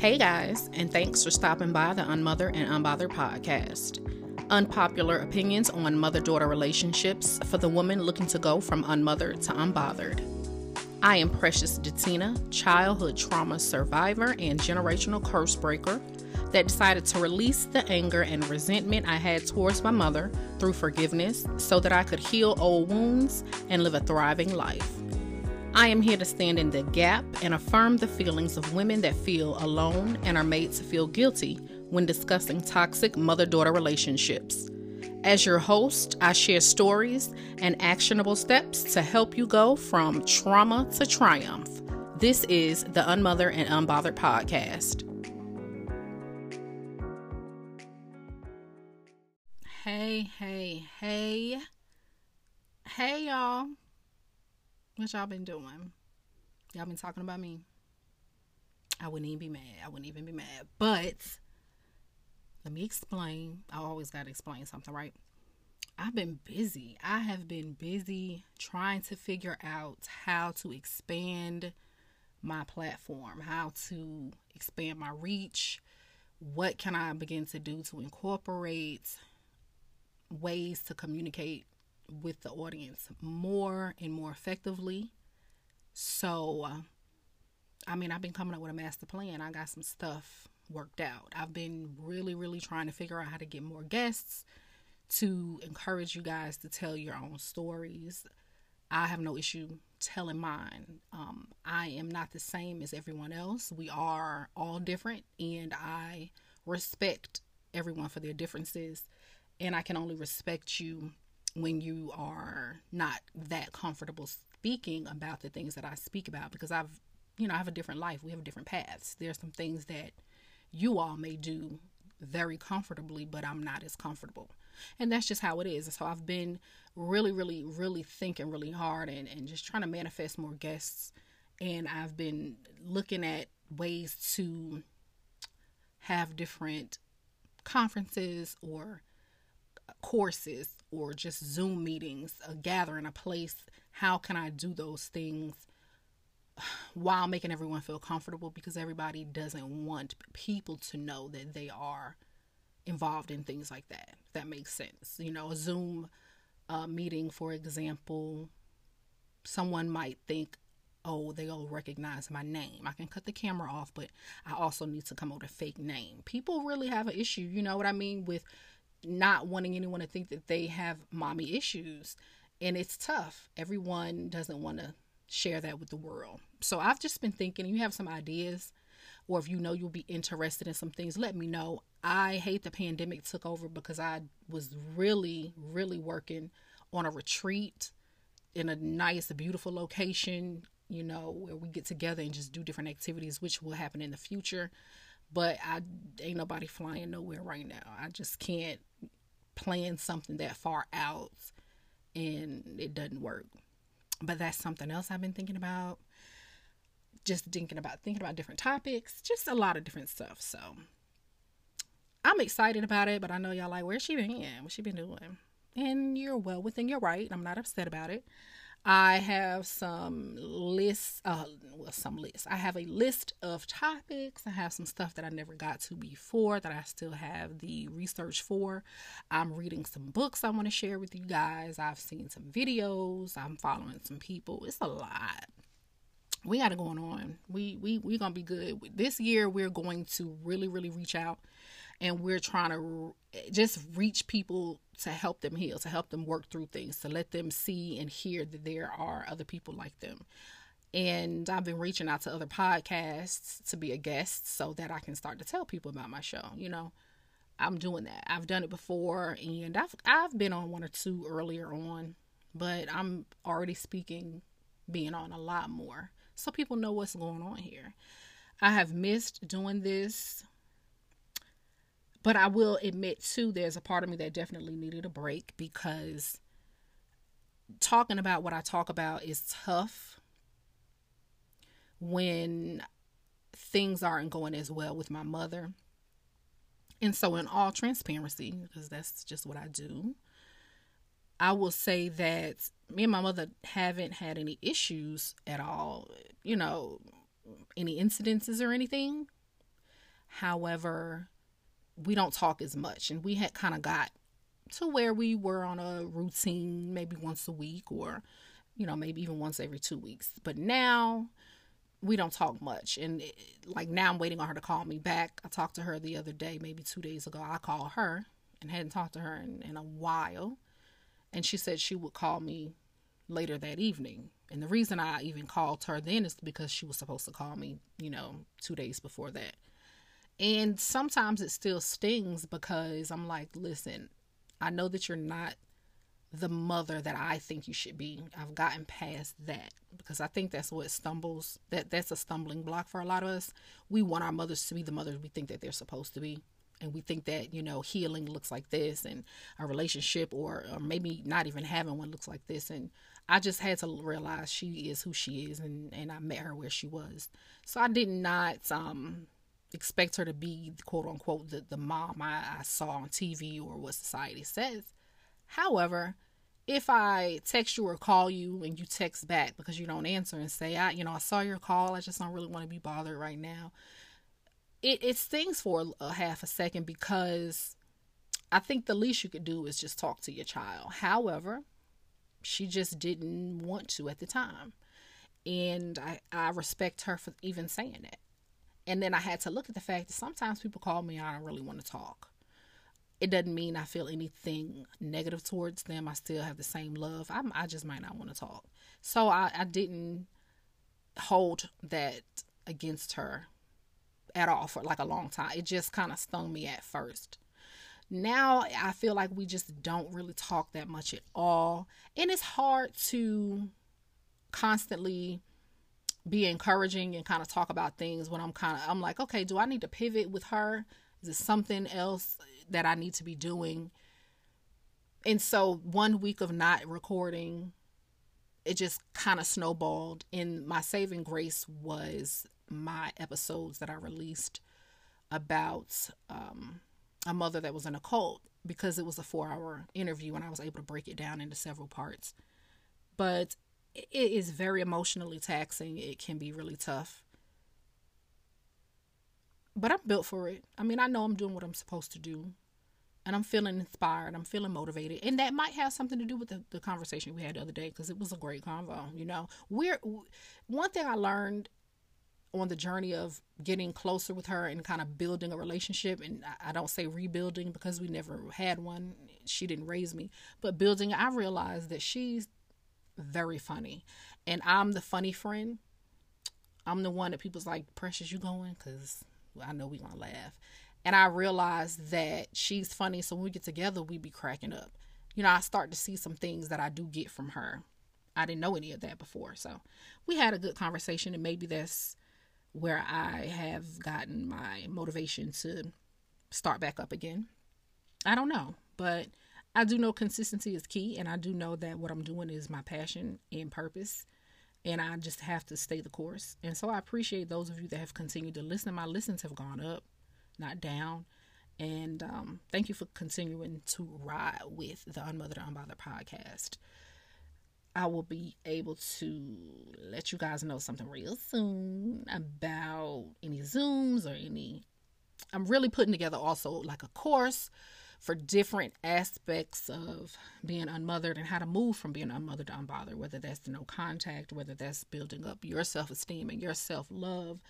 Hey guys, and thanks for stopping by the Unmothered and Unbothered podcast. Unpopular opinions on mother daughter relationships for the woman looking to go from unmothered to unbothered. I am Precious Detina, childhood trauma survivor and generational curse breaker that decided to release the anger and resentment I had towards my mother through forgiveness so that I could heal old wounds and live a thriving life. I am here to stand in the gap and affirm the feelings of women that feel alone and are made to feel guilty when discussing toxic mother daughter relationships. As your host, I share stories and actionable steps to help you go from trauma to triumph. This is the Unmothered and Unbothered podcast. Hey, hey, hey. Hey, y'all. What y'all been doing? Y'all been talking about me? I wouldn't even be mad. I wouldn't even be mad. But let me explain. I always got to explain something, right? I've been busy. I have been busy trying to figure out how to expand my platform, how to expand my reach. What can I begin to do to incorporate ways to communicate with the audience more and more effectively. So, uh, I mean, I've been coming up with a master plan. I got some stuff worked out. I've been really, really trying to figure out how to get more guests to encourage you guys to tell your own stories. I have no issue telling mine. Um, I am not the same as everyone else. We are all different, and I respect everyone for their differences. And I can only respect you when you are not that comfortable speaking about the things that I speak about because I've, you know, I have a different life. We have different paths. There's some things that you all may do very comfortably, but I'm not as comfortable. And that's just how it is. So I've been really, really, really thinking really hard and, and just trying to manifest more guests. And I've been looking at ways to have different conferences or courses or just Zoom meetings, a gathering, a place, how can I do those things while making everyone feel comfortable because everybody doesn't want people to know that they are involved in things like that. If that makes sense. You know, a Zoom uh, meeting, for example, someone might think, oh, they'll recognize my name. I can cut the camera off, but I also need to come up with a fake name. People really have an issue, you know what I mean, with not wanting anyone to think that they have mommy issues. And it's tough. Everyone doesn't want to share that with the world. So I've just been thinking, you have some ideas, or if you know you'll be interested in some things, let me know. I hate the pandemic took over because I was really, really working on a retreat in a nice, beautiful location, you know, where we get together and just do different activities, which will happen in the future. But I ain't nobody flying nowhere right now. I just can't plan something that far out and it doesn't work. But that's something else I've been thinking about. Just thinking about thinking about different topics, just a lot of different stuff. So I'm excited about it, but I know y'all like, where's she been? What's she been doing? And you're well within your right. I'm not upset about it. I have some lists, uh, well, some lists. I have a list of topics. I have some stuff that I never got to before that I still have the research for. I'm reading some books I want to share with you guys. I've seen some videos. I'm following some people. It's a lot. We got it going on. We we we gonna be good. This year we're going to really really reach out, and we're trying to just reach people to help them heal, to help them work through things, to let them see and hear that there are other people like them. And I've been reaching out to other podcasts to be a guest so that I can start to tell people about my show. You know, I'm doing that. I've done it before and I've I've been on one or two earlier on, but I'm already speaking being on a lot more. So people know what's going on here. I have missed doing this but I will admit, too, there's a part of me that definitely needed a break because talking about what I talk about is tough when things aren't going as well with my mother. And so, in all transparency, because that's just what I do, I will say that me and my mother haven't had any issues at all, you know, any incidences or anything However, we don't talk as much, and we had kind of got to where we were on a routine, maybe once a week, or you know, maybe even once every two weeks. But now we don't talk much, and it, like now I'm waiting on her to call me back. I talked to her the other day, maybe two days ago. I called her and hadn't talked to her in, in a while, and she said she would call me later that evening. And the reason I even called her then is because she was supposed to call me, you know, two days before that. And sometimes it still stings because I'm like, listen, I know that you're not the mother that I think you should be. I've gotten past that because I think that's what stumbles that that's a stumbling block for a lot of us. We want our mothers to be the mothers we think that they're supposed to be. And we think that, you know, healing looks like this and a relationship or, or maybe not even having one looks like this. And I just had to realize she is who she is and, and I met her where she was. So I did not um expect her to be quote unquote the, the mom I, I saw on TV or what society says. However, if I text you or call you and you text back because you don't answer and say, I, you know, I saw your call, I just don't really want to be bothered right now. It, it stings for a, half a second because I think the least you could do is just talk to your child. However, she just didn't want to at the time. And I, I respect her for even saying that. And then I had to look at the fact that sometimes people call me, and I don't really want to talk. It doesn't mean I feel anything negative towards them. I still have the same love. i I just might not want to talk. So I, I didn't hold that against her at all for like a long time. It just kind of stung me at first. Now I feel like we just don't really talk that much at all. And it's hard to constantly be encouraging and kind of talk about things when I'm kind of I'm like, okay, do I need to pivot with her? Is it something else that I need to be doing? And so one week of not recording, it just kind of snowballed. And my saving grace was my episodes that I released about um, a mother that was in a cult because it was a four hour interview and I was able to break it down into several parts. But it is very emotionally taxing. It can be really tough. But I'm built for it. I mean, I know I'm doing what I'm supposed to do. And I'm feeling inspired. I'm feeling motivated. And that might have something to do with the, the conversation we had the other day because it was a great convo. You know, we're one thing I learned on the journey of getting closer with her and kind of building a relationship. And I don't say rebuilding because we never had one. She didn't raise me. But building, I realized that she's very funny. And I'm the funny friend. I'm the one that people's like, Precious, you going? Because I know we going to laugh. And I realized that she's funny. So when we get together, we be cracking up. You know, I start to see some things that I do get from her. I didn't know any of that before. So we had a good conversation. And maybe that's where I have gotten my motivation to start back up again. I don't know. But I do know consistency is key, and I do know that what I'm doing is my passion and purpose, and I just have to stay the course. And so I appreciate those of you that have continued to listen. My listens have gone up, not down. And um, thank you for continuing to ride with the Unmothered Unbothered podcast. I will be able to let you guys know something real soon about any Zooms or any. I'm really putting together also like a course for different aspects of being unmothered and how to move from being unmothered to unbothered, whether that's no contact, whether that's building up your self esteem and your self love,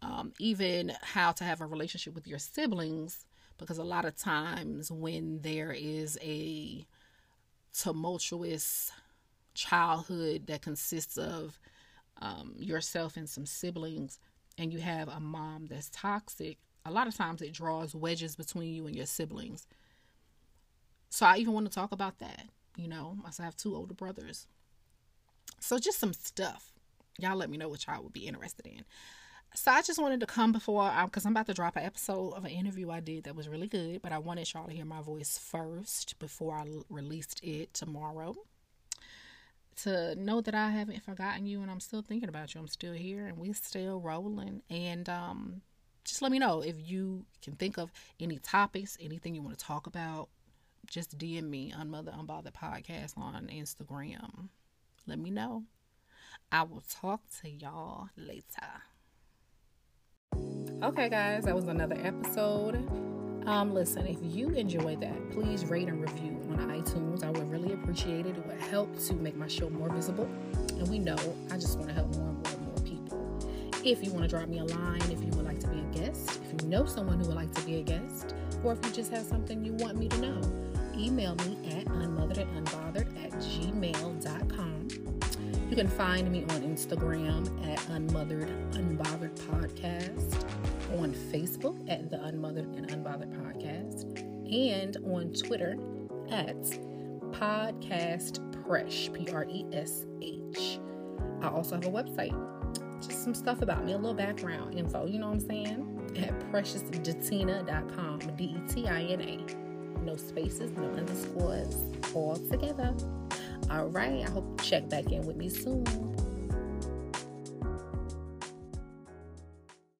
um, even how to have a relationship with your siblings. Because a lot of times when there is a tumultuous childhood that consists of um, yourself and some siblings, and you have a mom that's toxic, a lot of times it draws wedges between you and your siblings. So I even want to talk about that. You know, I have two older brothers. So just some stuff. Y'all let me know what y'all would be interested in. So I just wanted to come before because I'm about to drop an episode of an interview I did that was really good, but I wanted y'all to hear my voice first before I released it tomorrow. To know that I haven't forgotten you and I'm still thinking about you. I'm still here and we're still rolling. And um, just let me know if you can think of any topics, anything you want to talk about, just DM me Unmothered Unbothered Podcast on Instagram. Let me know. I will talk to y'all later. Okay, guys, that was another episode. Um, listen, if you enjoyed that, please rate and review on iTunes. I would really appreciate it. It would help to make my show more visible. And we know I just want to help more and more and more people. If you want to drop me a line, if you would like to be a guest, if you know someone who would like to be a guest, or if you just have something you want me to know, email me at unmotheredandunbothered at gmail.com. You can find me on Instagram at Unmothered Unbothered Podcast, on Facebook at the Unmothered and Unbothered Podcast, and on Twitter at Podcast Presh, P R E S H. I also have a website, just some stuff about me, a little background info, you know what I'm saying? At preciousdetina.com, D E T I N A. No spaces, no underscores, all together. All right, I hope you check back in with me soon.